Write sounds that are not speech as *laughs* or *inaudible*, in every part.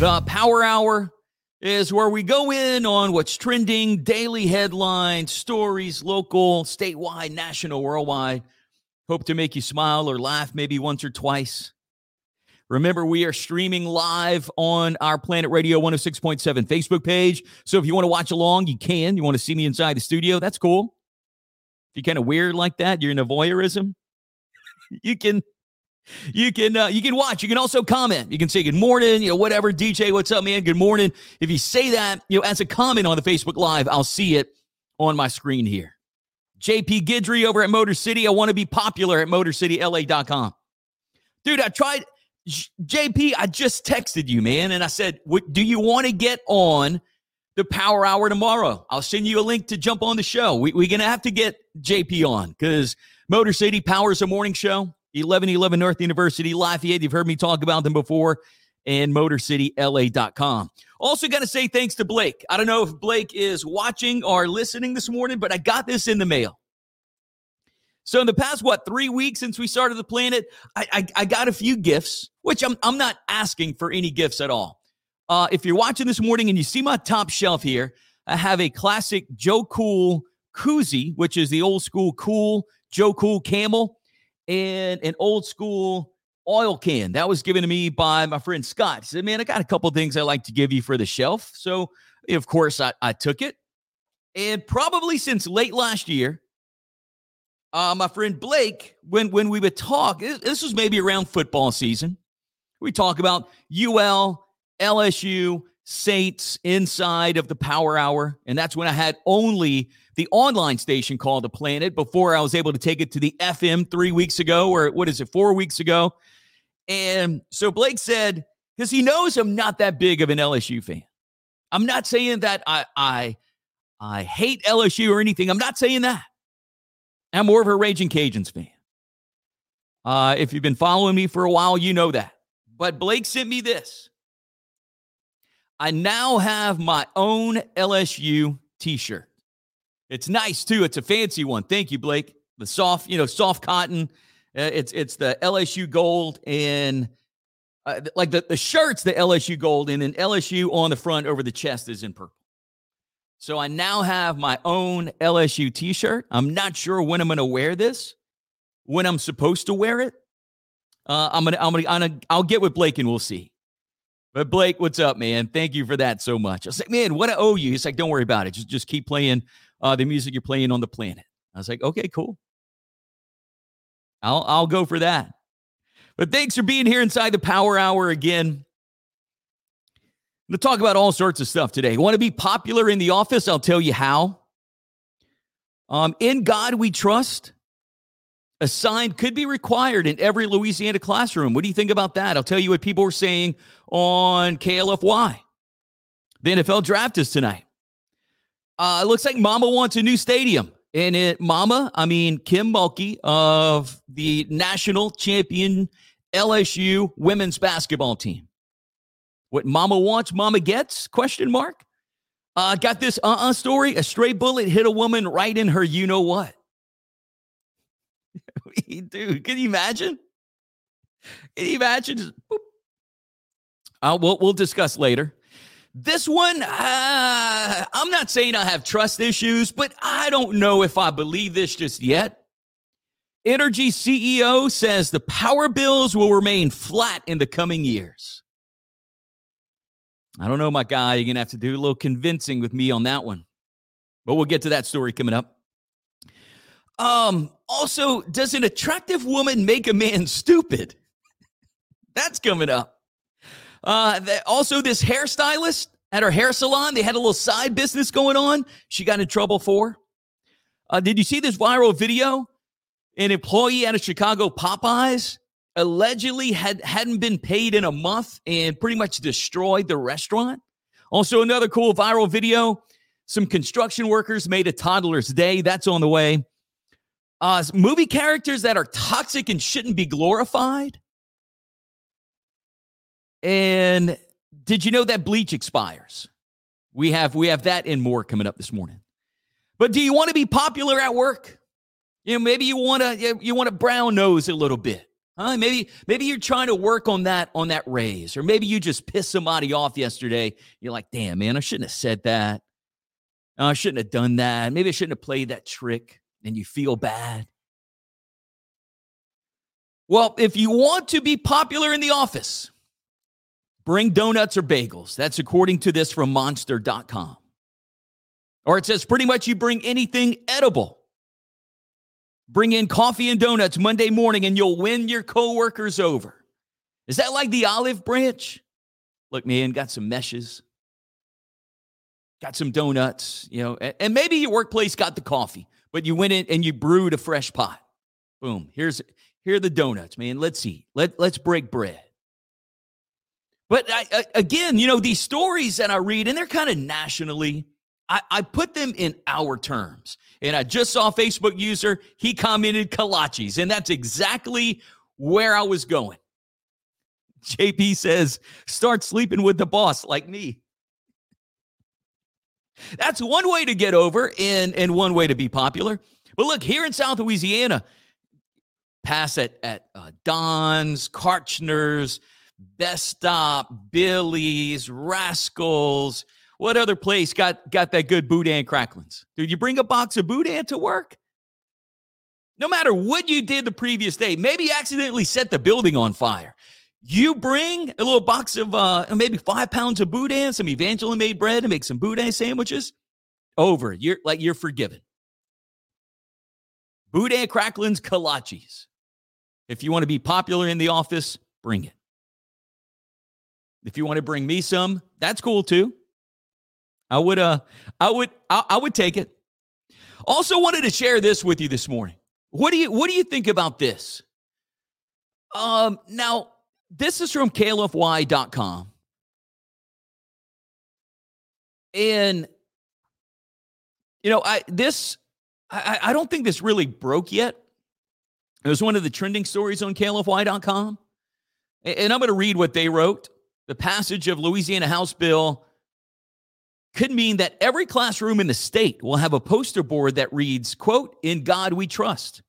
The Power Hour is where we go in on what's trending, daily headlines, stories, local, statewide, national, worldwide. Hope to make you smile or laugh maybe once or twice. Remember, we are streaming live on our Planet Radio 106.7 Facebook page. So if you want to watch along, you can. You want to see me inside the studio, that's cool. If you're kind of weird like that, you're into voyeurism, *laughs* you can you can uh, you can watch. You can also comment. You can say good morning, you know, whatever. DJ, what's up, man? Good morning. If you say that, you know, as a comment on the Facebook Live, I'll see it on my screen here. JP Guidry over at Motor City. I want to be popular at MotorCityLA.com. Dude, I tried. JP, I just texted you, man, and I said, "Do you want to get on the Power Hour tomorrow? I'll send you a link to jump on the show. We, we're gonna have to get JP on because Motor City powers a morning show." 1111 North University, Lafayette. You've heard me talk about them before, and MotorCityLA.com. Also, got to say thanks to Blake. I don't know if Blake is watching or listening this morning, but I got this in the mail. So, in the past, what, three weeks since we started the planet, I, I, I got a few gifts, which I'm, I'm not asking for any gifts at all. Uh, if you're watching this morning and you see my top shelf here, I have a classic Joe Cool koozie, which is the old school cool Joe Cool camel and an old school oil can that was given to me by my friend Scott. He said, Man, I got a couple things I like to give you for the shelf. So, of course, I, I took it. And probably since late last year, uh, my friend Blake, when, when we would talk, this was maybe around football season, we talk about UL, LSU, Saints inside of the power hour. And that's when I had only the online station called The Planet before I was able to take it to the FM three weeks ago, or what is it, four weeks ago. And so Blake said, because he knows I'm not that big of an LSU fan. I'm not saying that I I I hate LSU or anything. I'm not saying that. I'm more of a Raging Cajuns fan. Uh, if you've been following me for a while, you know that. But Blake sent me this. I now have my own LSU t-shirt. It's nice too. It's a fancy one. Thank you, Blake. The soft, you know, soft cotton. Uh, it's it's the LSU gold and uh, like the, the shirt's the LSU gold and then LSU on the front over the chest is in purple. So I now have my own LSU t-shirt. I'm not sure when I'm going to wear this, when I'm supposed to wear it. Uh, I'm gonna, I'm gonna, I'm gonna, I'll get with Blake and we'll see. But Blake, what's up, man? Thank you for that so much. I was like, man, what I owe you? He's like, don't worry about it. Just, just keep playing uh, the music you're playing on the planet. I was like, okay, cool. I'll I'll go for that. But thanks for being here inside the Power Hour again. To talk about all sorts of stuff today. Want to be popular in the office? I'll tell you how. Um, in God we trust. A sign could be required in every Louisiana classroom. What do you think about that? I'll tell you what people were saying on KLFY. The NFL draft is tonight. Uh, it looks like Mama wants a new stadium. And it, Mama, I mean, Kim Mulkey of the national champion LSU women's basketball team. What Mama wants, Mama gets? Question mark. Uh, got this uh-uh story. A stray bullet hit a woman right in her *laughs* you know what. Dude, can you imagine? Can you imagine? Just, uh, we'll, we'll discuss later. This one, uh, I'm not saying I have trust issues, but I don't know if I believe this just yet. Entergy CEO says the power bills will remain flat in the coming years. I don't know, my guy. You're going to have to do a little convincing with me on that one. But we'll get to that story coming up. Um, also, does an attractive woman make a man stupid? *laughs* That's coming up. Uh, also, this hairstylist at her hair salon, they had a little side business going on. She got in trouble for. Uh, did you see this viral video? An employee at a Chicago Popeyes allegedly had hadn't been paid in a month and pretty much destroyed the restaurant. Also, another cool viral video. Some construction workers made a toddler's day. That's on the way. Uh, movie characters that are toxic and shouldn't be glorified. And did you know that bleach expires? We have we have that and more coming up this morning. But do you want to be popular at work? You know, maybe you want to you want to brown nose a little bit. Huh? Maybe maybe you're trying to work on that on that raise, or maybe you just pissed somebody off yesterday. You're like, damn man, I shouldn't have said that. I shouldn't have done that. Maybe I shouldn't have played that trick, and you feel bad. Well, if you want to be popular in the office, bring donuts or bagels. That's according to this from monster.com. Or it says pretty much you bring anything edible. Bring in coffee and donuts Monday morning and you'll win your coworkers over. Is that like the olive branch? Look, man, got some meshes, got some donuts, you know, and maybe your workplace got the coffee, but you went in and you brewed a fresh pot. Boom. Here's here are the donuts, man. Let's eat. Let let's break bread. But I, again, you know, these stories that I read, and they're kind of nationally I, I put them in our terms. And I just saw a Facebook user, he commented kolaches, and that's exactly where I was going. JP says, start sleeping with the boss like me. That's one way to get over and, and one way to be popular. But look, here in South Louisiana, pass at, at uh, Don's, Kartchner's, Best Stop, Billy's, Rascals, what other place got got that good boudin cracklings? Dude, you bring a box of boudin to work? No matter what you did the previous day, maybe accidentally set the building on fire. You bring a little box of uh, maybe five pounds of boudin, some Evangeline Maid bread, and make some boudin sandwiches. Over. You're like you're forgiven. Boudin cracklings, kolaches. If you want to be popular in the office, bring it. If you want to bring me some, that's cool too. I would uh I would I, I would take it. Also wanted to share this with you this morning. What do you what do you think about this? Um now this is from klfy.com. And you know, I this I, I don't think this really broke yet. It was one of the trending stories on klfy.com. And I'm going to read what they wrote. The passage of Louisiana House Bill could mean that every classroom in the state will have a poster board that reads, quote, in God we trust.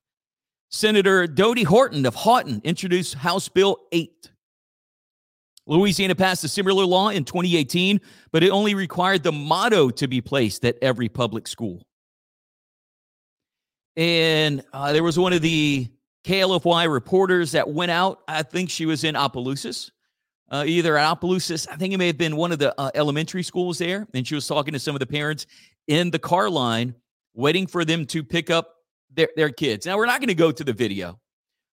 Senator Dodie Horton of Haughton introduced House Bill 8. Louisiana passed a similar law in 2018, but it only required the motto to be placed at every public school. And uh, there was one of the KLFY reporters that went out. I think she was in Opelousas uh, either at Opelousas, I think it may have been one of the uh, elementary schools there, and she was talking to some of the parents in the car line, waiting for them to pick up their, their kids. Now, we're not going to go to the video,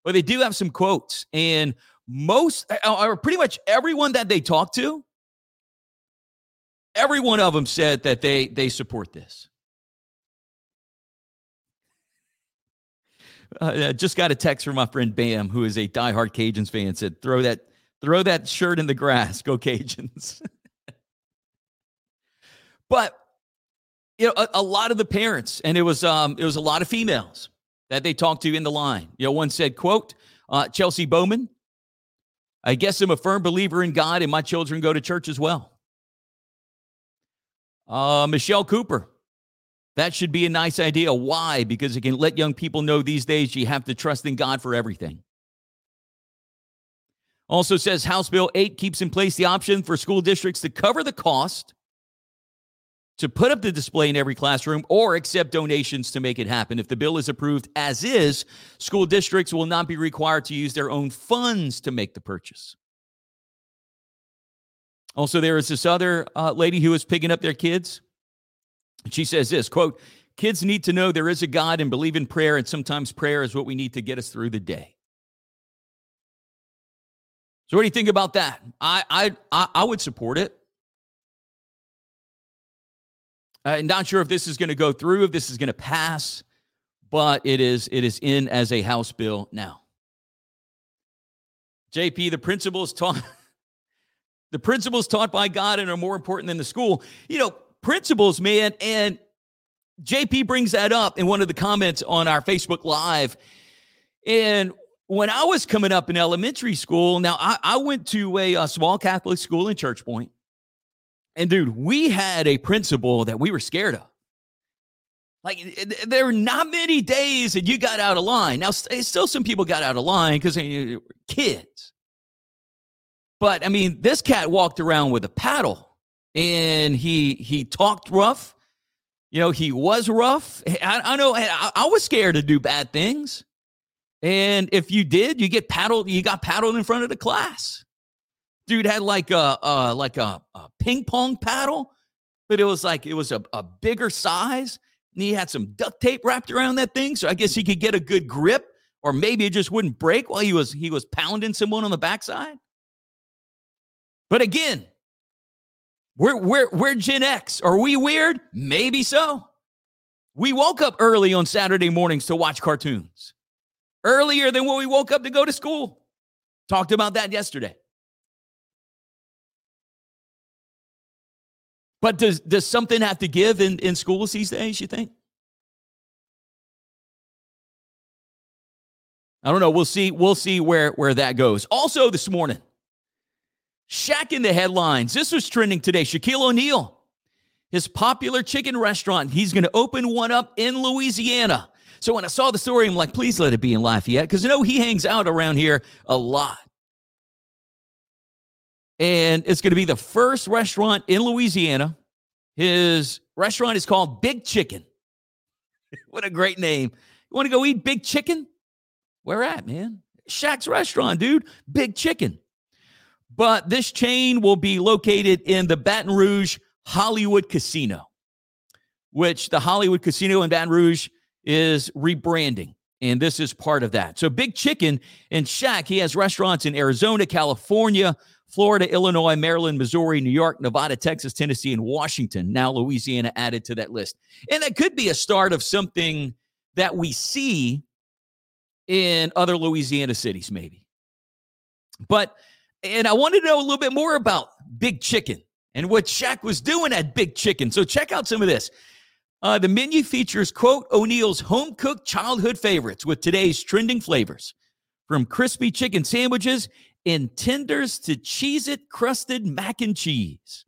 but they do have some quotes, and most, uh, or pretty much everyone that they talked to, every one of them said that they they support this. Uh, just got a text from my friend Bam, who is a diehard Cajuns fan, said, "Throw that Throw that shirt in the grass. Go Cajuns. *laughs* but you know, a, a, lot of the parents, and it was um, it was a lot of females that they talked to in the line. You know, one said, "quote uh, Chelsea Bowman, I guess I'm a firm believer in God, and my children go to church as well." Uh, Michelle Cooper, that should be a nice idea. Why? Because it can let young people know these days you have to trust in God for everything. Also says House Bill 8 keeps in place the option for school districts to cover the cost to put up the display in every classroom or accept donations to make it happen. If the bill is approved as is, school districts will not be required to use their own funds to make the purchase. Also, there is this other uh, lady who is picking up their kids. She says this quote, kids need to know there is a God and believe in prayer, and sometimes prayer is what we need to get us through the day. So, what do you think about that? I I I would support it. Uh, I'm not sure if this is going to go through, if this is going to pass, but it is it is in as a House bill now. JP, the principles taught *laughs* the principles taught by God and are more important than the school. You know, principles, man, and JP brings that up in one of the comments on our Facebook Live. And when I was coming up in elementary school, now I, I went to a, a, small Catholic school in Church Point, and dude, we had a principal that we were scared of. Like there were not many days that you got out of line. Now, still some people got out of line because they uh, were kids. But I mean, this cat walked around with a paddle and he he talked rough. You know, he was rough. I, I know I, I was scared to do bad things. And if you did, you get paddled, you got paddled in front of the class. Dude had like a, uh, like a, a ping pong paddle, but it was like it was a, a bigger size and he had some duct tape wrapped around that thing. So I guess he could get a good grip, or maybe it just wouldn't break while he was he was pounding someone on the backside. But again, we're we're we're Gen X. Are we weird? Maybe so. We woke up early on Saturday mornings to watch cartoons. Earlier than when we woke up to go to school. Talked about that yesterday. But does does something have to give in, in schools these days, you think? I don't know. We'll see. We'll see where, where that goes. Also, this morning, Shaq in the headlines. This was trending today. Shaquille O'Neal, his popular chicken restaurant, he's going to open one up in Louisiana. So when I saw the story, I'm like, please let it be in Lafayette because you know he hangs out around here a lot and it's going to be the first restaurant in Louisiana. His restaurant is called Big Chicken. *laughs* what a great name. You want to go eat Big Chicken? Where at, man? Shaq's restaurant, dude. Big Chicken. But this chain will be located in the Baton Rouge Hollywood Casino, which the Hollywood Casino in Baton Rouge is rebranding. And this is part of that. So, Big Chicken and Shaq, he has restaurants in Arizona, California, Florida, Illinois, Maryland, Missouri, New York, Nevada, Texas, Tennessee, and Washington. Now Louisiana added to that list. And that could be a start of something that we see in other Louisiana cities, maybe. But, and I wanted to know a little bit more about Big Chicken and what Shaq was doing at Big Chicken. So check out some of this. Uh, the menu features, quote, O'Neal's home cooked childhood favorites with today's trending flavors from crispy chicken sandwiches and tenders to Cheez-It crusted mac and cheese.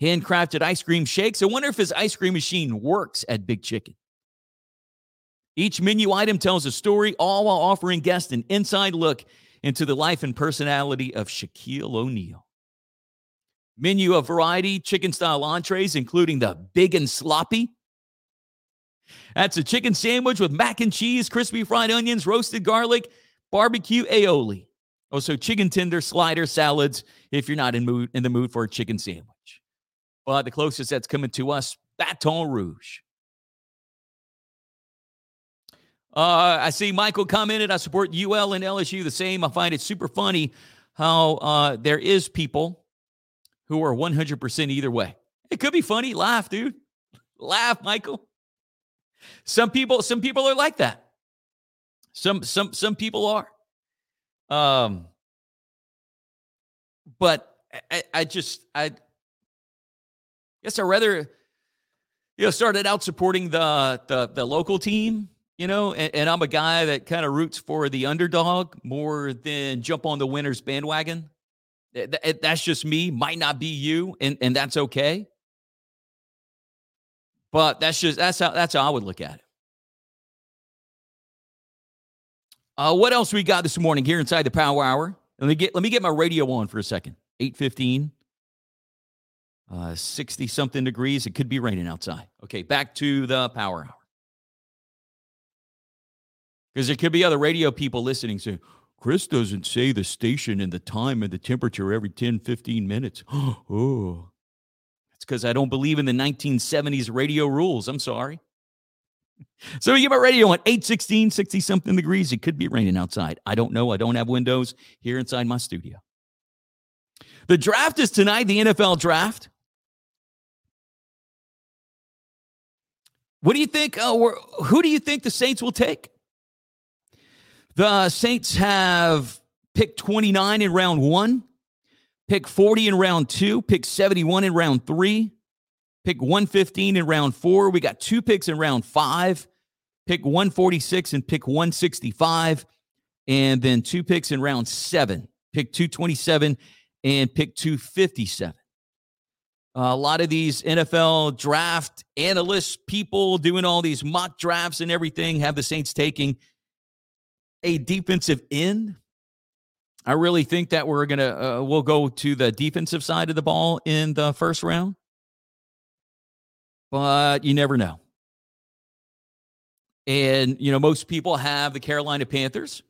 Handcrafted ice cream shakes. I wonder if his ice cream machine works at Big Chicken. Each menu item tells a story, all while offering guests an inside look into the life and personality of Shaquille O'Neal. Menu of variety chicken style entrees, including the big and sloppy. That's a chicken sandwich with mac and cheese, crispy fried onions, roasted garlic, barbecue aioli. Also, chicken tender, slider, salads, if you're not in, mood, in the mood for a chicken sandwich. But the closest that's coming to us, Baton Rouge. Uh, I see Michael commented, I support UL and LSU the same. I find it super funny how uh, there is people who are 100% either way. It could be funny. Laugh, dude. Laugh, Michael. Some people, some people are like that. Some, some, some people are. Um, but I, I just I guess I rather you know started out supporting the the, the local team, you know, and, and I'm a guy that kind of roots for the underdog more than jump on the winner's bandwagon. That's just me. Might not be you, and and that's okay. But that's just that's how that's how I would look at it. Uh, what else we got this morning here inside the Power Hour? Let me get let me get my radio on for a second. Eight fifteen. Uh, 60 something degrees. It could be raining outside. Okay, back to the power hour. Because there could be other radio people listening saying, Chris doesn't say the station and the time and the temperature every 10, 15 minutes. *gasps* oh, that's because I don't believe in the 1970s radio rules. I'm sorry. So you have a radio on 816, 60 something degrees. It could be raining outside. I don't know. I don't have windows here inside my studio. The draft is tonight, the NFL draft. What do you think? Uh, who do you think the Saints will take? The Saints have picked 29 in round one, pick 40 in round two, pick 71 in round three, pick 115 in round four. We got two picks in round five, pick 146 and pick 165, and then two picks in round seven, pick 227 and pick 257. a lot of these NFL draft analysts, people doing all these mock drafts and everything, have the Saints taking a defensive end. I really think that we're gonna uh, we'll go to the defensive side of the ball in the first round, but you never know. And you know, most people have the Carolina Panthers,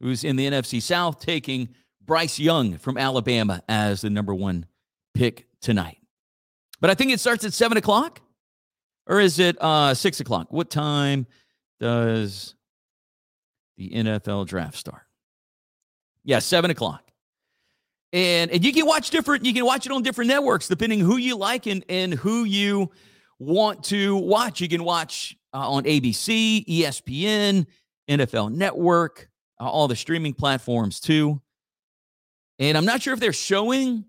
who's in the NFC South, taking Bryce Young from Alabama as the number one pick tonight. But I think it starts at seven o'clock, or is it uh, six o'clock? What time does the NFL draft start? Yeah, seven o'clock. And and you can watch different. You can watch it on different networks depending who you like and and who you want to watch. You can watch uh, on ABC, ESPN, NFL Network, uh, all the streaming platforms too. And I'm not sure if they're showing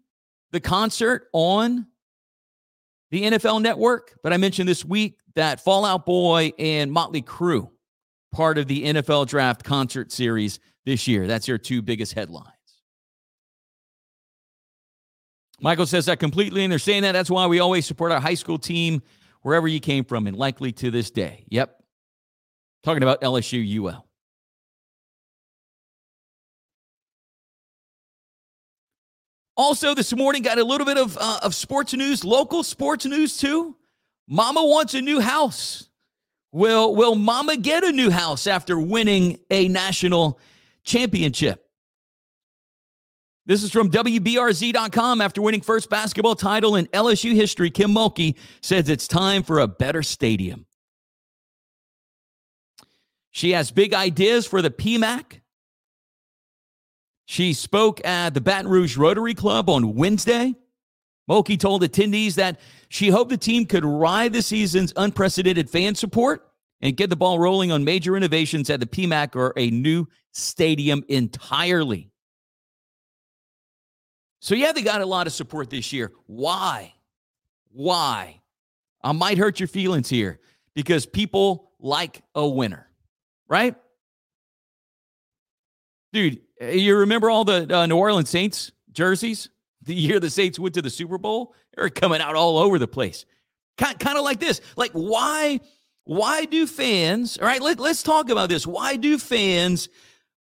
the concert on the NFL Network, but I mentioned this week that Fall Out Boy and Motley Crue, part of the NFL Draft concert series this year. That's your two biggest headlines. Michael says that completely, and they're saying that. That's why we always support our high school team wherever you came from, and likely to this day. Yep. Talking about LSU UL. Also, this morning got a little bit of, uh, of sports news, local sports news too. Mama wants a new house. Will Will Mama get a new house after winning a national championship? This is from WBRZ.com. After winning first basketball title in LSU history, Kim Mulkey says it's time for a better stadium. She has big ideas for the PMAC she spoke at the Baton Rouge Rotary Club on Wednesday. Mulkey told attendees that she hoped the team could ride the season's unprecedented fan support and get the ball rolling on major innovations at the PMAC or a new stadium entirely. So, yeah, they got a lot of support this year. Why? Why? I might hurt your feelings here because people like a winner, right? Dude, uh, you remember all the uh, New Orleans Saints jerseys? The year the Saints went to the Super Bowl, they're coming out all over the place. Kind, kind of like this. Like, why, why do fans, all right, let, let's talk about this. Why do fans,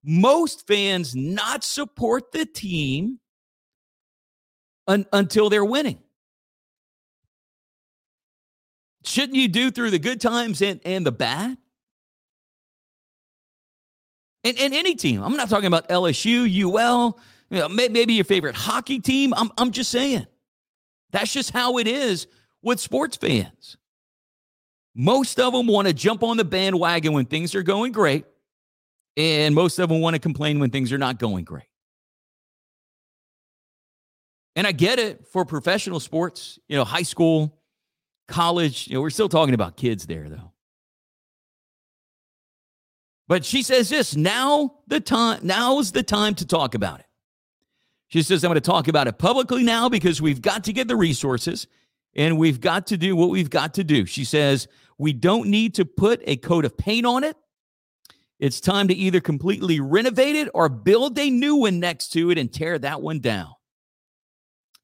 most fans, not support the team un, until they're winning? Shouldn't you do through the good times and, and the bad? And, and any team. I'm not talking about LSU, UL, you know, maybe your favorite hockey team. I'm, I'm just saying. That's just how it is with sports fans. Most of them want to jump on the bandwagon when things are going great, and most of them want to complain when things are not going great. And I get it for professional sports, you know, high school, college. You know, we're still talking about kids there, though. But she says this now the time now is the time to talk about it. She says, I'm going to talk about it publicly now because we've got to get the resources and we've got to do what we've got to do. She says, we don't need to put a coat of paint on it. It's time to either completely renovate it or build a new one next to it and tear that one down.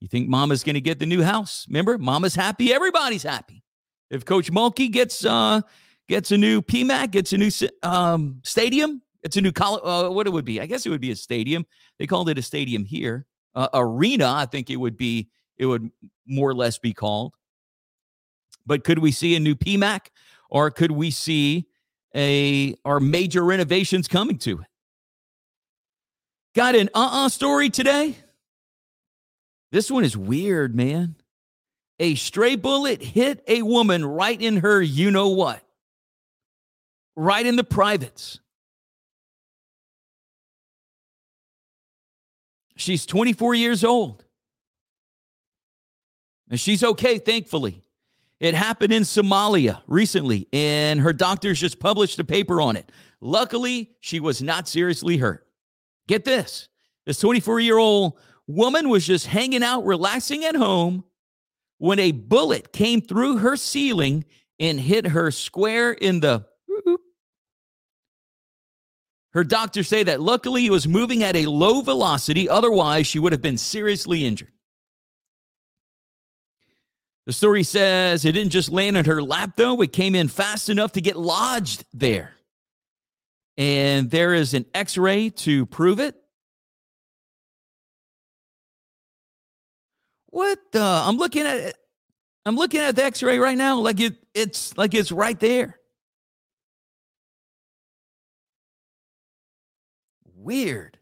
You think mama's going to get the new house? Remember, mama's happy, everybody's happy. If Coach Mulkey gets uh, gets a new PMAC, gets a new um, stadium. It's a new college. Uh, what it would be? I guess it would be a stadium. They called it a stadium here. Uh, arena, I think it would be. It would more or less be called. But could we see a new PMAC, or could we see a are major renovations coming to it? Got an uh-uh story today. This one is weird, man. A stray bullet hit a woman right in her you know what right in the privates. She's 24 years old. And she's okay, thankfully. It happened in Somalia recently, and her doctors just published a paper on it. Luckily, she was not seriously hurt. Get this this 24 year old woman was just hanging out, relaxing at home, when a bullet came through her ceiling and hit her square in the her doctors say that luckily he was moving at a low velocity, otherwise, she would have been seriously injured. The story says it didn't just land in her lap, though, it came in fast enough to get lodged there. And there is an x ray to prove it. What the? I'm looking at it. I'm looking at the x-ray right now like it it's like it's right there. Weird.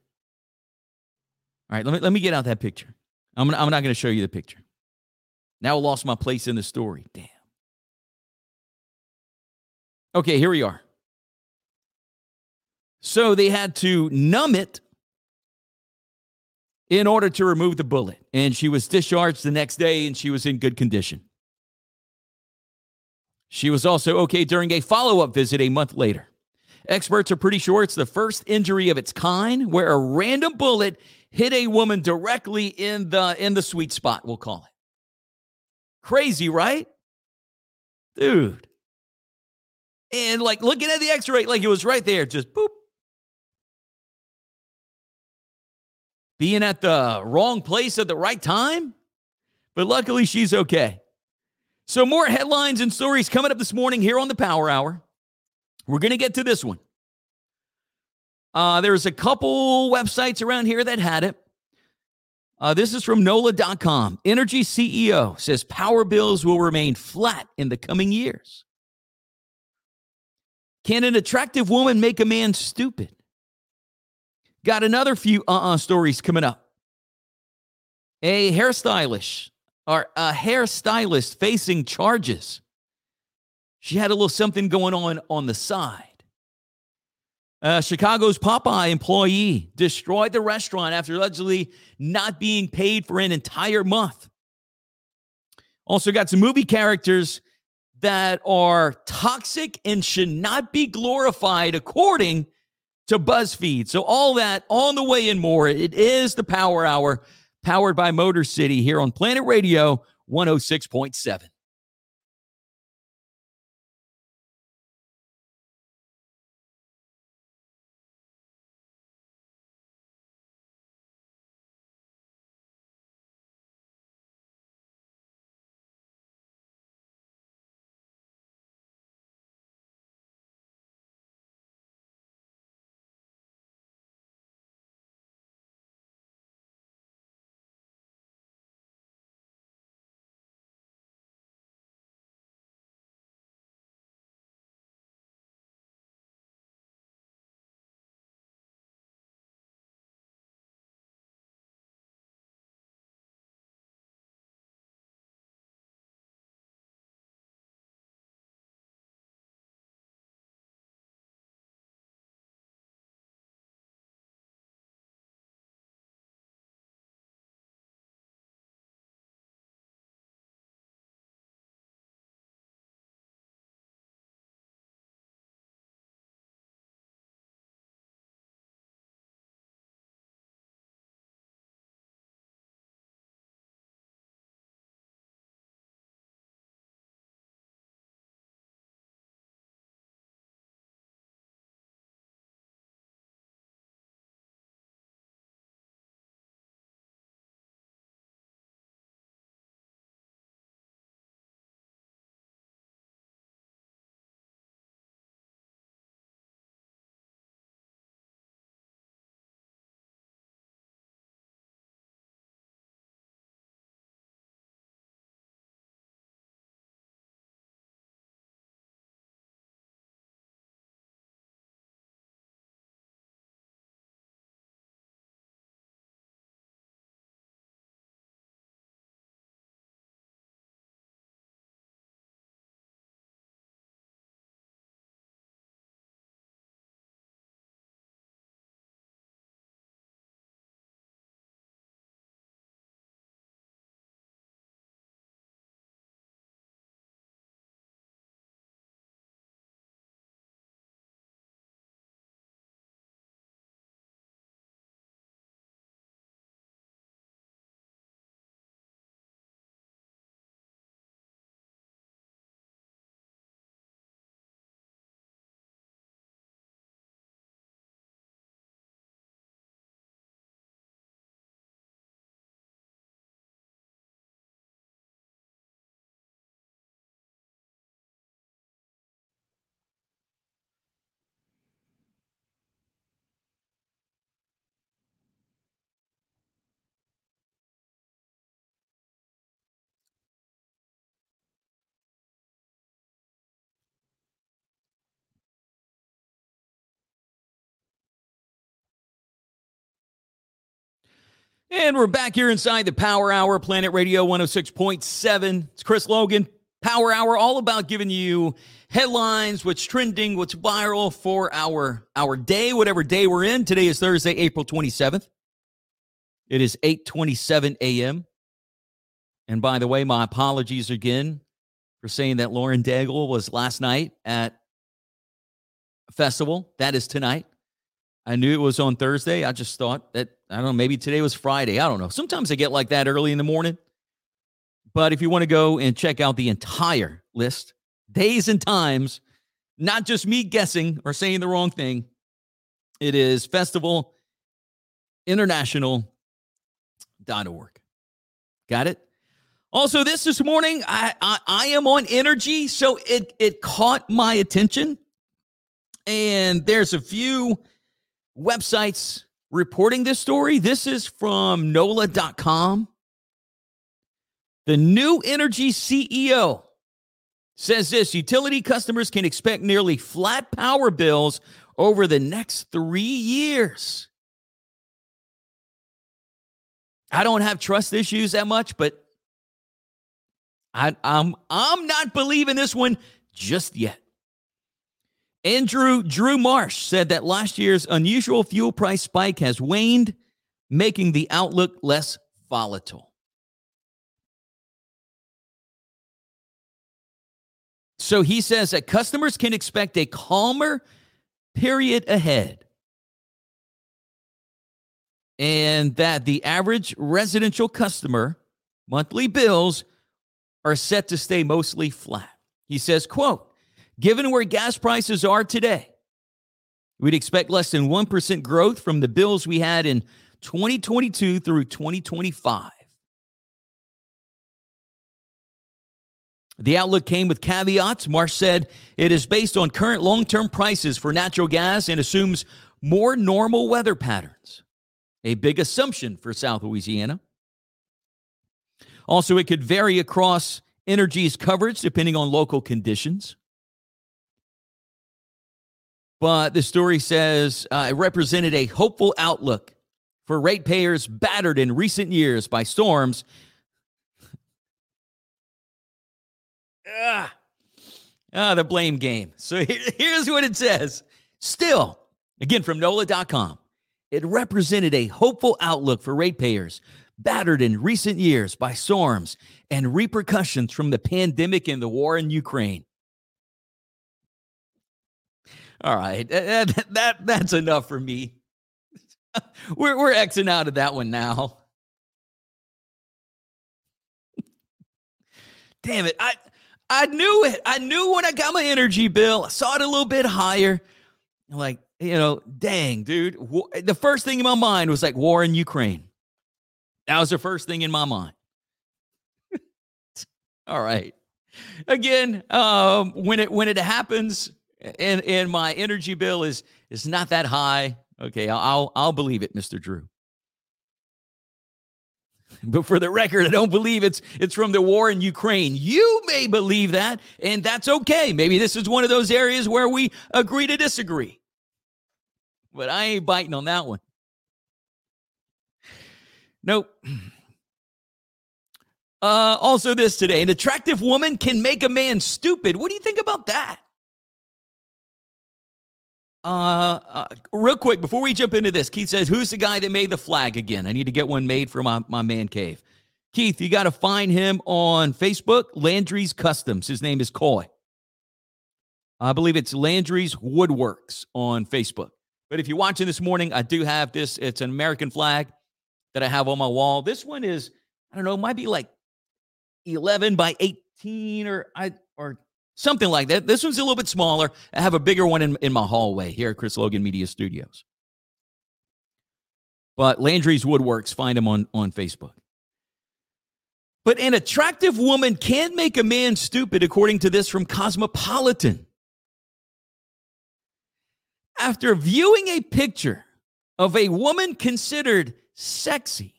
All right, let me let me get out that picture. I'm I'm not going to show you the picture. Now I lost my place in the story. Damn. Okay, here we are. So they had to numb it in order to remove the bullet. And she was discharged the next day and she was in good condition. She was also okay during a follow up visit a month later. Experts are pretty sure it's the first injury of its kind where a random bullet hit a woman directly in the in the sweet spot, we'll call it. Crazy, right? Dude. And like looking at the x-ray like it was right there just boop being at the wrong place at the right time. But luckily, she's okay. So, more headlines and stories coming up this morning here on the Power Hour. We're going to get to this one. Uh, there's a couple websites around here that had it. Uh, this is from NOLA.com. Entergy CEO says power bills will remain flat in the coming years. Can an attractive woman make a man stupid? Got another few uh uh stories coming up. A hairstylist or a hairstylist facing charges. She had a little something going on on the side. Uh, Chicago's Popeye employee destroyed the restaurant after allegedly not being paid for an entire month. Also, got some movie characters that are toxic and should not be glorified according to BuzzFeed. So, all that on the way and more. It is the Power Hour, powered by Motor City here on Planet Radio 106.7. And we're back here inside the Power Hour, Planet Radio 106.7. It's Chris Logan. Power Hour, all about giving you headlines, what's trending, what's viral for our our day, whatever day we're in. Today is Thursday, April 27th. It is 8:27 a.m. And by the way, my apologies again for saying that Lauren Daigle was last night at a festival. That is tonight. I knew it was on Thursday. I just thought that I don't know, maybe today was Friday. I don't know. Sometimes I get like that early in the morning. But if you want to go and check out the entire list, days and times, not just me guessing or saying the wrong thing, it is festival international.org. Got it? Also, this this morning, I, I, I am on Entergy, so it it caught my attention. And there's a few websites reporting this story. This is from NOLA.com. The new Entergy CEO says this utility customers can expect nearly flat power bills over the next three years. I don't have trust issues that much, but I, I'm I'm not believing this one just yet. Andrew Drew Marsh said that last year's unusual fuel price spike has waned, making the outlook less volatile. So he says that customers can expect a calmer period ahead. And that the average residential customer monthly bills are set to stay mostly flat. He says, quote, Given where gas prices are today, we'd expect less than 1% growth from the bills we had in 2022 through 2025. The outlook came with caveats. Marsh said it is based on current long term prices for natural gas and assumes more normal weather patterns, a big assumption for South Louisiana. Also, it could vary across Entergy's coverage depending on local conditions. But the story says uh, it represented a hopeful outlook for ratepayers battered in recent years by storms. ah, ah, the blame game. So here, *laughs* here's what it says. Still, again from NOLA.com, it represented a hopeful outlook for ratepayers battered in recent years by storms and repercussions from the pandemic and the war in Ukraine. All right, that, that that's enough for me. *laughs* we're we're xing out of that one now. Damn it! I I knew it. I knew when I got my energy bill. I saw it a little bit higher. like you know, dang, dude. The first thing in my mind was like war in Ukraine. That was the first thing in my mind. *laughs* All right. Again, um, when it when it happens, and and my energy bill is is not that high. Okay, I'll I'll believe it, Mr. Drew. *laughs* But for the record, I don't believe it's it's from the war in Ukraine. You may believe that, and that's okay. Maybe this is one of those areas where we agree to disagree. But I ain't biting on that one. Nope. Uh, also, this today an attractive woman can make a man stupid. What do you think about that? Uh, uh, real quick before we jump into this, Keith says, "Who's the guy that made the flag again? I need to get one made for my my man cave." Keith, you got to find him on Facebook, Landry's Customs. His name is Coy. I believe it's Landry's Woodworks on Facebook. But if you're watching this morning, I do have this. It's an American flag that I have on my wall. This one is, I don't know, might be like 11 by 18 or I or something like that. This one's a little bit smaller. I have a bigger one in, in my hallway here at Chris Logan Media Studios. But Landry's Woodworks, find him on, on Facebook. But an attractive woman can make a man stupid, according to this from Cosmopolitan. After viewing a picture of a woman considered sexy,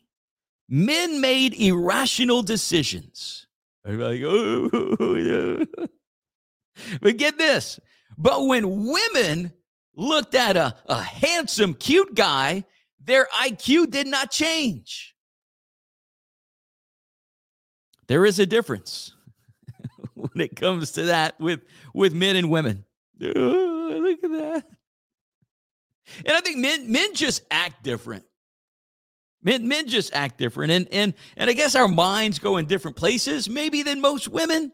men made irrational decisions. Like, *laughs* oh, but get this. But when women looked at a, a handsome, cute guy, their IQ did not change. there is a difference *laughs* when it comes to that with with men and women. Oh, look at that. And I think men men just act different. Men men just act different. And and and I guess our minds go in different places, maybe than most women.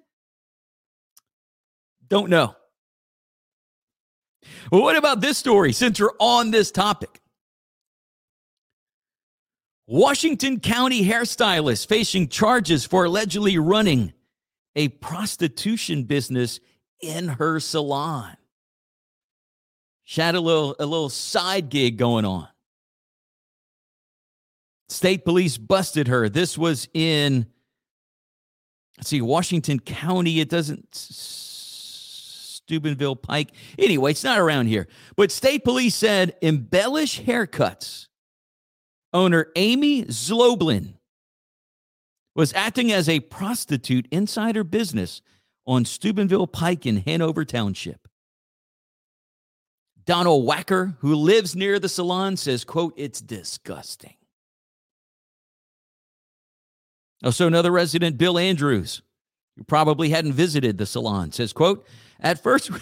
Don't know. Well, what about this story since we're on this topic? Washington County hairstylist facing charges for allegedly running a prostitution business in her salon. She had a little, a little side gig going on. State police busted her. This was in, let's see, Washington County. It doesn't, Steubenville Pike. Anyway, it's not around here. But state police said embellish haircuts. Owner Amy Zloblin was acting as a prostitute inside her business on Steubenville Pike in Hanover Township. Donald Wacker, who lives near the salon, says, quote, it's disgusting. Also, another resident, Bill Andrews, who probably hadn't visited the salon, says, quote, at first, we,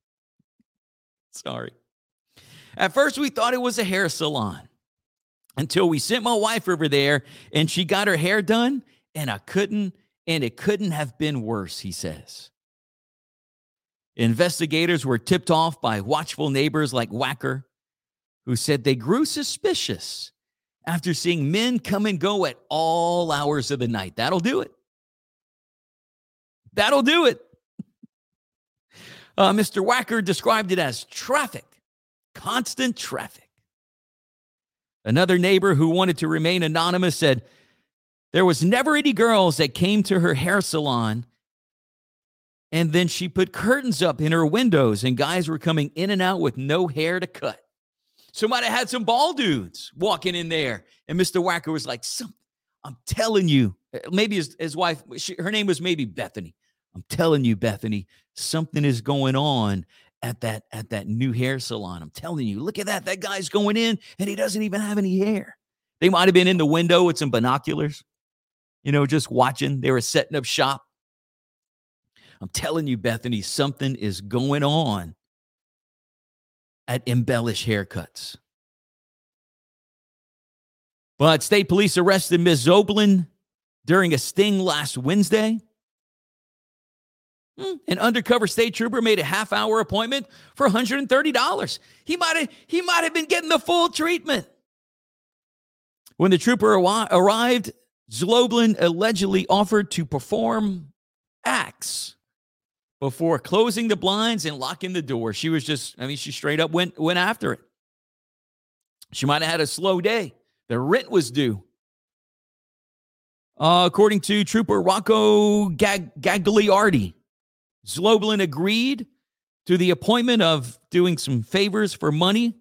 *laughs* sorry. At first, we thought it was a hair salon until we sent my wife over there and she got her hair done, and I couldn't, and it couldn't have been worse, he says. Investigators were tipped off by watchful neighbors like Wacker, who said they grew suspicious after seeing men come and go at all hours of the night. That'll do it. That'll do it. Uh, Mr. Wacker described it as traffic, constant traffic. Another neighbor who wanted to remain anonymous said, There was never any girls that came to her hair salon and then she put curtains up in her windows, and guys were coming in and out with no hair to cut. Somebody had some bald dudes walking in there. And Mr. Wacker was like, I'm telling you, eh, maybe his, his wife, she, her name was maybe Bethany. I'm telling you, Bethany, something is going on at that at that new hair salon. I'm telling you, look at that. That guy's going in and he doesn't even have any hair. They might have been in the window with some binoculars, you know, just watching. They were setting up shop. I'm telling you, Bethany, something is going on at Embellish Haircuts. But state police arrested Ms. Zoblin during a sting last Wednesday. Hmm, an undercover state trooper made a half hour appointment for $130. He might have he might have been getting the full treatment. When the trooper arrived, Zloblin allegedly offered to perform acts before closing the blinds and locking the door. She was just, I mean, she straight up went went after it. She might have had a slow day. The rent was due. Uh, according to Trooper Rocco Gag- Gagliardi, Zloblin agreed to the appointment of doing some favors for money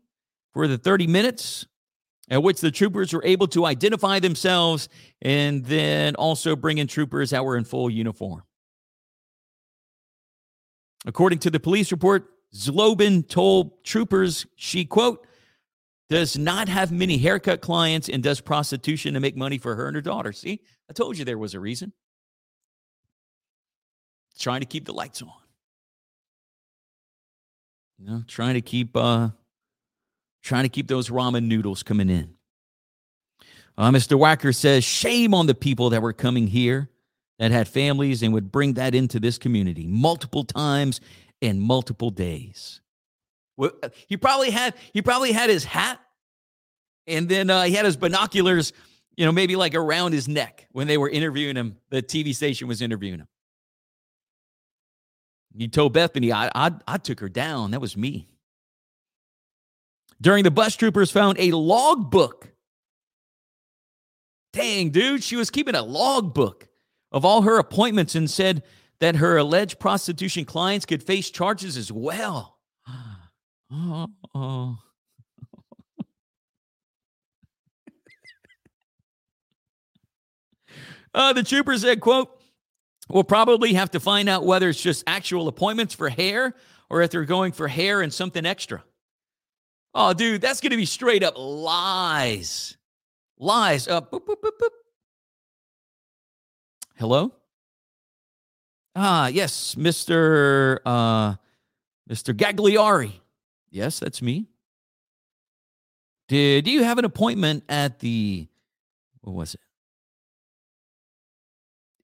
for the 30 minutes, at which the troopers were able to identify themselves and then also bring in troopers that were in full uniform. According to the police report, Zlobin told troopers she, quote, does not have many haircut clients and does prostitution to make money for her and her daughter. See, I told you there was a reason. Trying to keep the lights on. You know, trying to keep uh trying to keep those ramen noodles coming in. Uh, Mr. Wacker says, shame on the people that were coming here that had families and would bring that into this community multiple times in multiple days. Well, uh, he probably had he probably had his hat, and then uh, he had his binoculars, you know, maybe like around his neck when they were interviewing him. The TV station was interviewing him. He told Bethany, I, I, I took her down. That was me. During the bus troopers found a logbook. Dang, dude, she was keeping a logbook of all her appointments and said that her alleged prostitution clients could face charges as well. Oh. *gasps* uh, the trooper said, quote, we'll probably have to find out whether it's just actual appointments for hair or if they're going for hair and something extra. Oh, dude, that's going to be straight up lies. Lies. Uh, boop, boop, boop, Hello? Ah, yes, Mr. Uh, Mr. Gagliari. Yes, that's me. Did you have an appointment at the what was it?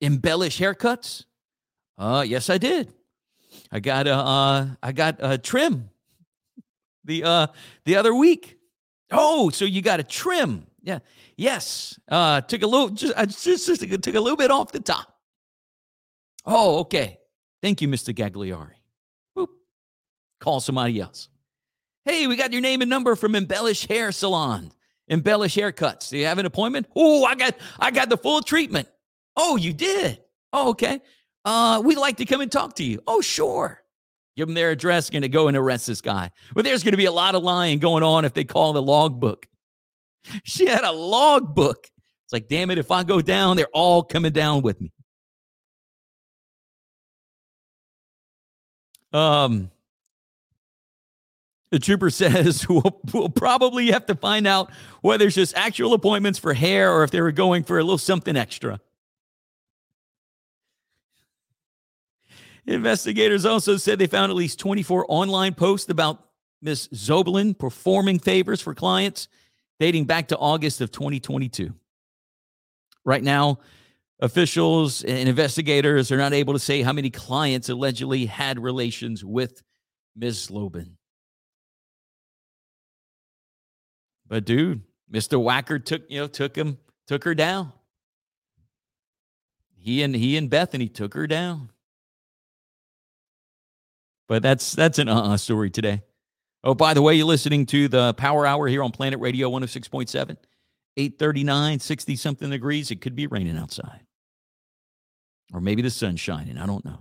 Embellish haircuts? Uh, yes, I did. I got a uh, I got a trim the uh the other week. Oh, so you got a trim? Yeah. Yes. Uh, took a little just I just, just took a little bit off the top. Oh, okay. Thank you, Mr. Gagliari. Boop. Call somebody else. Hey, we got your name and number from Embellish Hair Salon. Embellish Haircuts. Do you have an appointment? Oh, I got I got the full treatment. Oh, you did? Oh, okay. Uh, we'd like to come and talk to you. Oh, sure. Give them their address, going to go and arrest this guy. But there's going to be a lot of lying going on if they call the logbook. *laughs* She had a logbook. It's like, damn it, if I go down, they're all coming down with me. Um, the trooper *laughs* says we'll, we'll, probably have to find out whether it's just actual appointments for hair or if they were going for a little something extra. Investigators also said they found at least 24 online posts about Miss Zoblin performing favors for clients dating back to August of 2022. Right now, officials and investigators are not able to say how many clients allegedly had relations with Ms. Zlobin. But dude, Mr. Wacker took, you know, took him, took her down. He and he and Bethany took her down. But that's that's an uh-uh story today. Oh, by the way, you're listening to the Power Hour here on Planet Radio 106.7. 839, 60 something degrees. It could be raining outside. Or maybe the sun's shining. I don't know.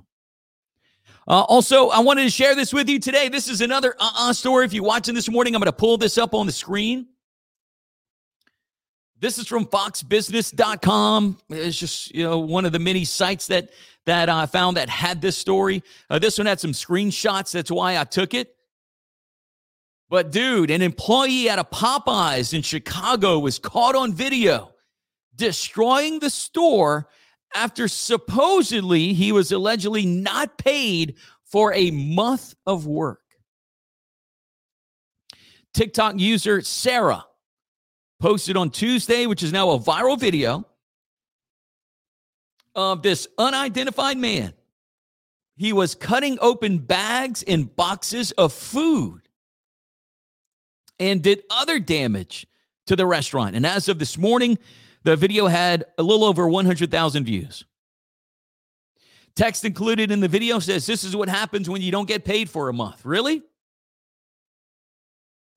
Uh, also, I wanted to share this with you today. This is another uh-uh story. If you're watching this morning, I'm going to pull this up on the screen. This is from foxbusiness.com. It's just, you know, one of the many sites that that I found that had this story. Uh, this one had some screenshots. That's why I took it. But dude, an employee at a Popeyes in Chicago was caught on video destroying the store after supposedly he was allegedly not paid for a month of work. TikTok user Sarah posted on Tuesday, which is now a viral video of this unidentified man. He was cutting open bags and boxes of food and did other damage to the restaurant. And as of this morning, the video had a little over 100,000 views. Text included in the video says, This is what happens when you don't get paid for a month. Really?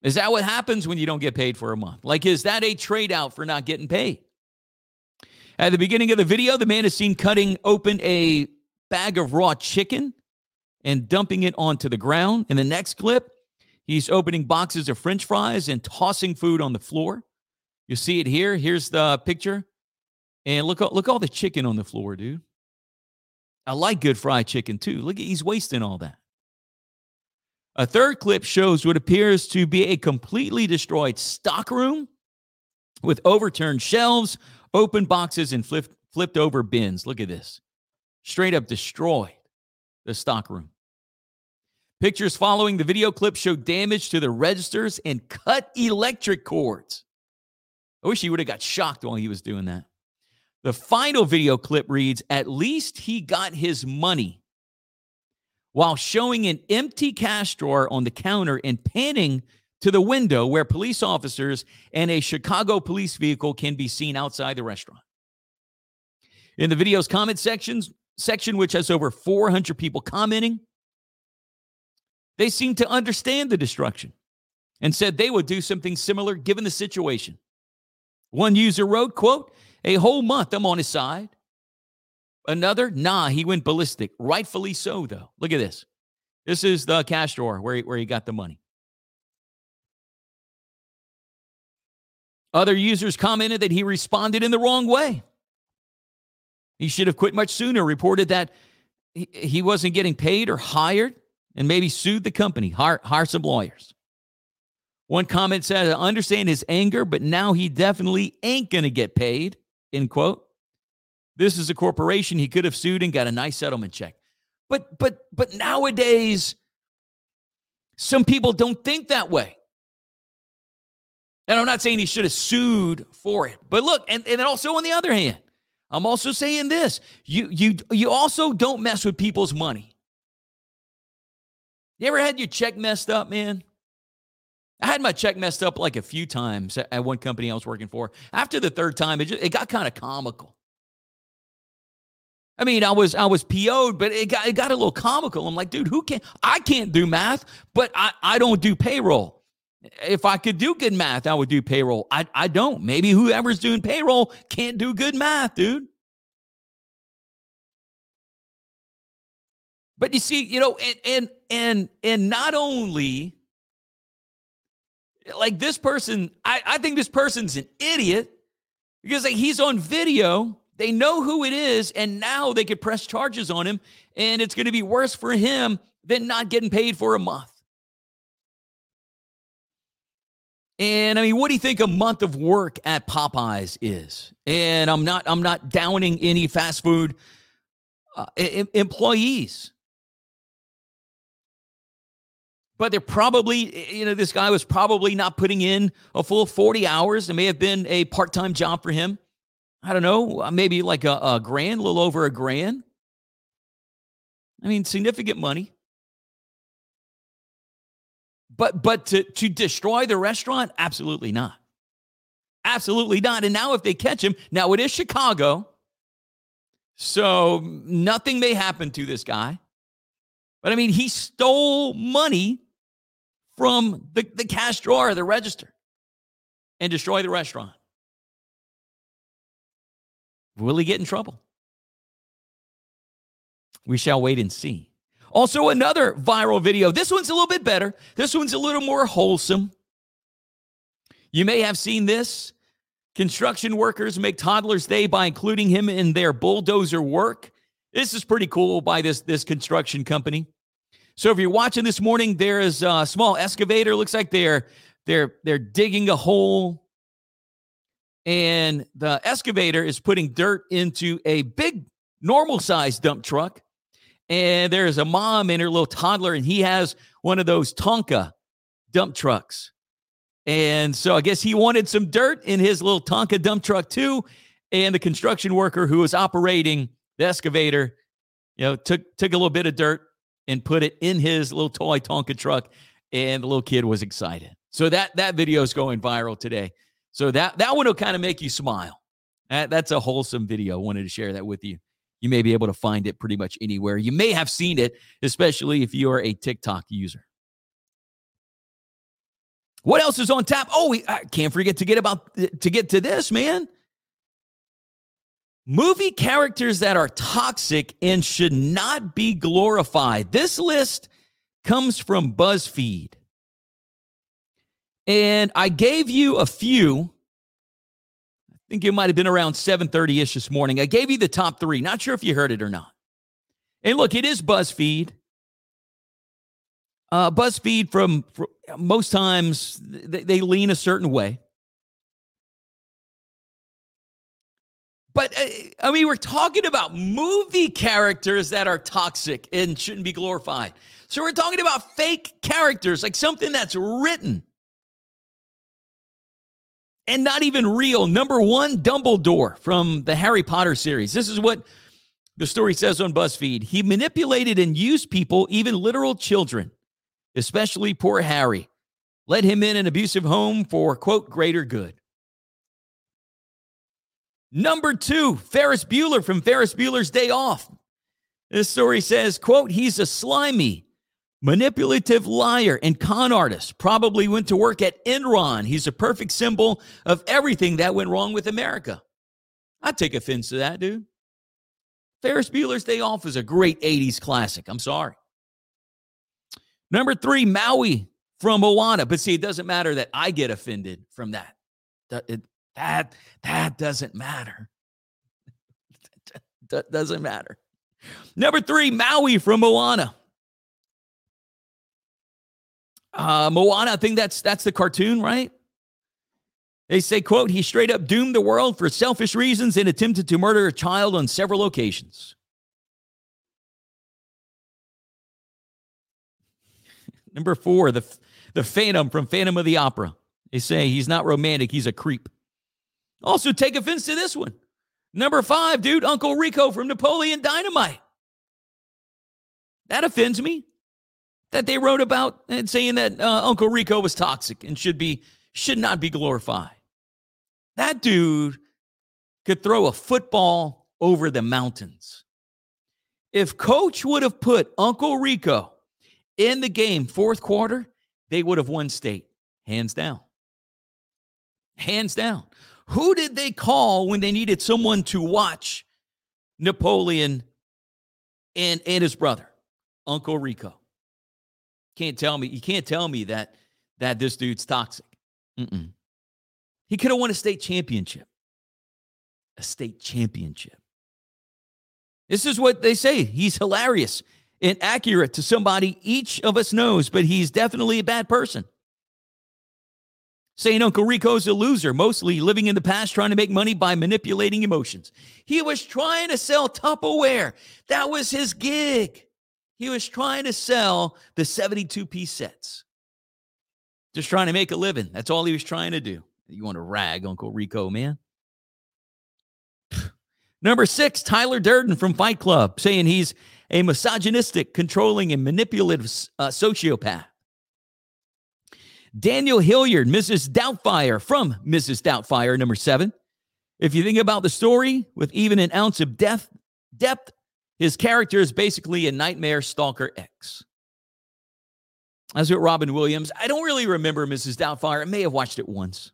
Is that what happens when you don't get paid for a month? Like, is that a trade out for not getting paid? At the beginning of the video, the man is seen cutting open a bag of raw chicken and dumping it onto the ground. In the next clip, he's opening boxes of french fries and tossing food on the floor. You see it here. Here's the picture. And look, look all the chicken on the floor, dude. I like good fried chicken too. Look, he's wasting all that. A third clip shows what appears to be a completely destroyed stockroom with overturned shelves, open boxes, and flipped, flipped over bins. Look at this. Straight up destroyed the stockroom. Pictures following the video clip show damage to the registers and cut electric cords. I wish he would have got shocked while he was doing that. The final video clip reads At least he got his money while showing an empty cash drawer on the counter and panning to the window where police officers and a Chicago police vehicle can be seen outside the restaurant. In the video's comment sections, section, which has over 400 people commenting, they seem to understand the destruction and said they would do something similar given the situation. One user wrote, quote, a whole month I'm on his side. Another, nah, he went ballistic. Rightfully so, though. Look at this. This is the cash drawer where he, where he got the money. Other users commented that he responded in the wrong way. He should have quit much sooner, reported that he, he wasn't getting paid or hired, and maybe sued the company, hire, hire some lawyers. One comment said, I understand his anger, but now he definitely ain't going to get paid, end quote. This is a corporation. He could have sued and got a nice settlement check. But but but nowadays, some people don't think that way. And I'm not saying he should have sued for it. But look, and, and also on the other hand, I'm also saying this. You you you also don't mess with people's money. You ever had your check messed up, man? I had my check messed up like a few times at one company I was working for. After the third time, it, just, it got kind of comical. I mean, I was I was PO'd, but it got it got a little comical. I'm like, dude, who can I can't do math, but I, I don't do payroll. If I could do good math, I would do payroll. I, I don't. Maybe whoever's doing payroll can't do good math, dude. But you see, you know, and and and and not only like this person, I, I think this person's an idiot because like, he's on video. They know who it is, and now they could press charges on him, and it's going to be worse for him than not getting paid for a month. And I mean, what do you think a month of work at Popeyes is? And I'm not I'm not downing any fast food uh, employees. But they're probably, you know, this guy was probably not putting in a full 40 hours. It may have been a part time job for him. I don't know, uh, maybe like a, a grand, a little over a grand. I mean, significant money. But but to, to destroy the restaurant, absolutely not. Absolutely not. And now if they catch him, now it is Chicago. So nothing may happen to this guy. But I mean, he stole money from the, the cash drawer, the register, and destroy the restaurant. Will he get in trouble? We shall wait and see. Also, another viral video. This one's a little bit better. This one's a little more wholesome. You may have seen this. Construction workers make toddler's day by including him in their bulldozer work. This is pretty cool by this, this construction company. So if you're watching this morning, there is a small excavator. Looks like they're they're they're digging a hole, and the excavator is putting dirt into a big normal size dump truck and there's a mom and her little toddler, and he has one of those Tonka dump trucks. And so I guess he wanted some dirt in his little Tonka dump truck too. And the construction worker who was operating the excavator, you know, took took a little bit of dirt and put it in his little toy Tonka truck, and the little kid was excited. So that that video is going viral today. So that that one will kind of make you smile. That, that's a wholesome video. I wanted to share that with you. You may be able to find it pretty much anywhere. You may have seen it, especially if you are a TikTok user. What else is on tap? Oh, we I can't forget to get about eh, to get to this, man. Movie characters that are toxic and should not be glorified. This list comes from BuzzFeed. And I gave you a few I think it might have been around 7:30ish this morning. I gave you the top 3. Not sure if you heard it or not. And look, it is BuzzFeed. Uh, BuzzFeed from, from most times they, they, lean a certain way. But uh, I mean, we're talking about movie characters that are toxic and shouldn't be glorified. So we're talking about fake characters, like something that's written and not even real. Number one, Dumbledore from the Harry Potter series. This is what the story says on BuzzFeed. He manipulated and used people, even literal children, especially poor Harry. Let him in an abusive home for, quote, greater good. Number two, Ferris Bueller from Ferris Bueller's Day Off. This story says, quote, he's a slimy, manipulative liar and con artist, probably went to work at Enron. He's a perfect symbol of everything that went wrong with America. I take offense to that, dude. Ferris Bueller's Day Off is a great 80s classic. I'm sorry. Number three, Maui from Moana. But see, it doesn't matter that I get offended from that. That, that doesn't matter. *laughs* that doesn't matter. Number three, Maui from Moana. Uh, Moana, I think that's that's the cartoon, right? They say, quote, he straight up doomed the world for selfish reasons and attempted to murder a child on several occasions. *laughs* Number four, the, the Phantom from Phantom of the Opera. They say he's not romantic, he's a creep. Also, take offense to this one. Number five, dude, Uncle Rico from Napoleon Dynamite. That offends me that they wrote about and saying that uh, Uncle Rico was toxic and should be should not be glorified. That dude could throw a football over the mountains. If coach would have put Uncle Rico in the game fourth quarter, they would have won state hands down. Hands down. Who did they call when they needed someone to watch Napoleon and, and his brother, Uncle Rico? Can't tell me, you can't tell me that that this dude's toxic. Mm-mm. He could have won a state championship. A state championship. This is what they say. He's hilarious and accurate to somebody each of us knows, but he's definitely a bad person saying Uncle Rico's a loser, mostly living in the past, trying to make money by manipulating emotions. He was trying to sell Tupperware. That was his gig. He was trying to sell the 72 piece sets. Just trying to make a living. That's all he was trying to do. You want to rag Uncle Rico, man? *sighs* Number six, Tyler Durden from Fight Club, saying he's a misogynistic, controlling, and manipulative uh, sociopath. Daniel Hillard, Mrs. Doubtfire from Mrs. Doubtfire, number seven. If you think about the story with even an ounce of depth, depth, his character is basically a nightmare stalker X. As with Robin Williams, I don't really remember Mrs. Doubtfire. I may have watched it once.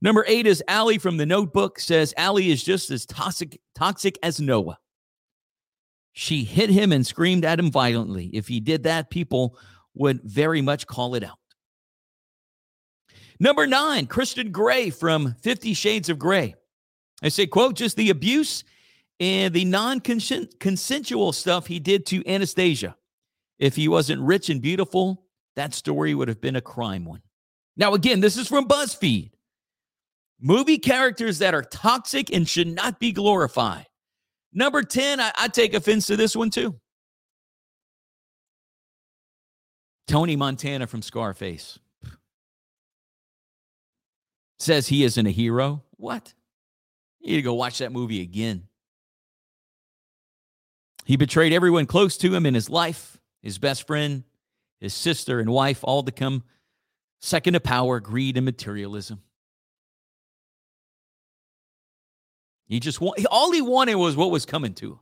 Number eight is Allie from the Notebook. Says Allie is just as toxic, toxic as Noah. She hit him and screamed at him violently. If he did that, people would very much call it out. Number nine, Christian Grey from Fifty Shades of Grey. I say, quote, just the abuse and the non consensual stuff he did to Anastasia. If he wasn't rich and beautiful, that story would have been a crime one. Now, again, this is from BuzzFeed. Movie characters that are toxic and should not be glorified. Number 10, I, I take offense to this one too. Tony Montana from Scarface says he isn't a hero. What? You need to go watch that movie again. He betrayed everyone close to him in his life, his best friend, his sister, and wife, all to come second to power, greed, and materialism. He just want, all he wanted was what was coming to him.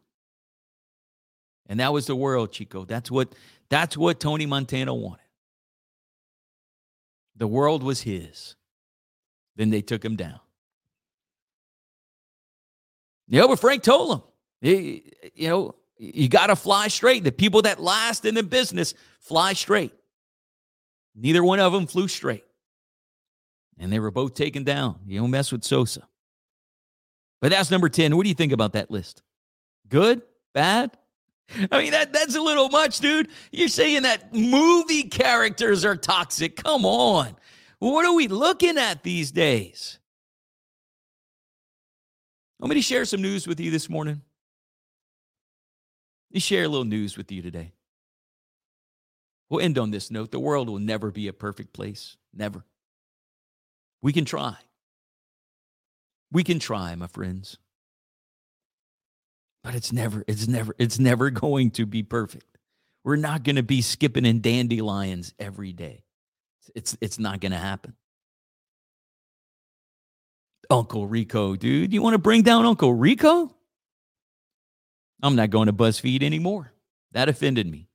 And that was the world, Chico. That's what that's what Tony Montana wanted. The world was his. Then they took him down. You know, but Frank told him, he, you know, you got to fly straight. The people that last in the business fly straight. Neither one of them flew straight. And they were both taken down. You don't mess with Sosa. But that's number 10. What do you think about that list? Good? Bad? I mean, that, that's a little much, dude. You're saying that movie characters are toxic. Come on. What are we looking at these days? Want me share some news with you this morning? Let me share a little news with you today. We'll end on this note. The world will never be a perfect place. Never. We can try. We can try, my friends. But it's never, it's never, it's never *laughs* going to be perfect. We're not going to be skipping in dandelions every day. It's it's not going to happen. Uncle Rico, dude, you want to bring down Uncle Rico? I'm not going to BuzzFeed anymore. That offended me.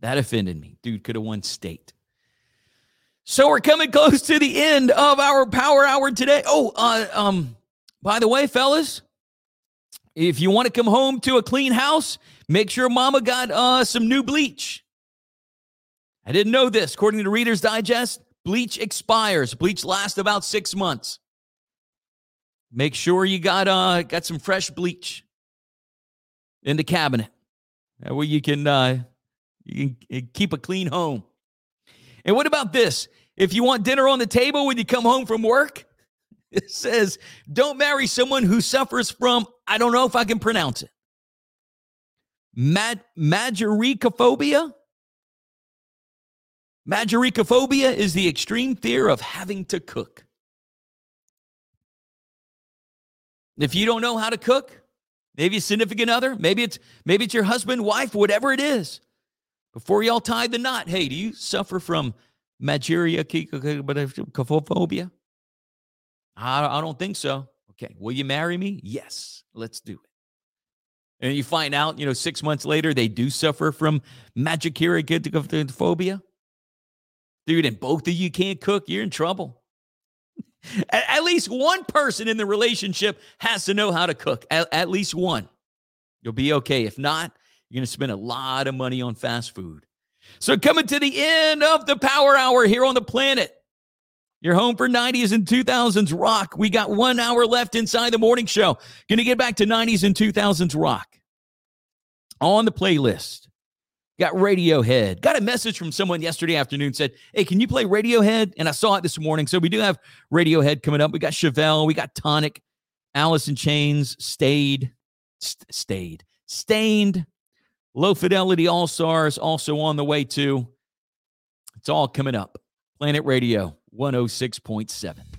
That offended me. Dude could have won state. So we're coming close to the end of our power hour today. Oh, uh, um, by the way, fellas, if you want to come home to a clean house, make sure mama got uh, some new bleach. I didn't know this. According to Reader's Digest, bleach expires. Bleach lasts about six months. Make sure you got uh got some fresh bleach in the cabinet. That way you can uh you can keep a clean home. And what about this? If you want dinner on the table when you come home from work, *laughs* it says, don't marry someone who suffers from, I don't know if I can pronounce it, Mad- Mageirocophobia. Mageirocophobia is the extreme fear of having to cook. If you don't know how to cook, maybe a significant other, maybe it's maybe it's your husband, wife, whatever it is. Before y'all tie the knot, hey, do you suffer from mageirocophobia? I, I don't think so. Okay, will you marry me? Yes, let's do it. And you find out, you know, six months later, they do suffer from phobia. Dude, and both of you can't cook, you're in trouble. At, least one person in the relationship has to know how to cook. At, at least one. You'll be okay. If not, you're going to spend a lot of money on fast food. So, coming to the end of the power hour here on the planet. Your home for 90s and 2000s rock. We got one hour left inside the morning show. Going to get back to 90s and 2000s rock. On the playlist, got Radiohead. Got a message from someone yesterday afternoon said, Hey, can you play Radiohead? And I saw it this morning. So we do have Radiohead coming up. We got Chevelle, we got Tonic, Alice in Chains, Stayed, st- Stayed, Staind, Low Fidelity All Stars also on the way too. It's all coming up. Planet Radio 106.7.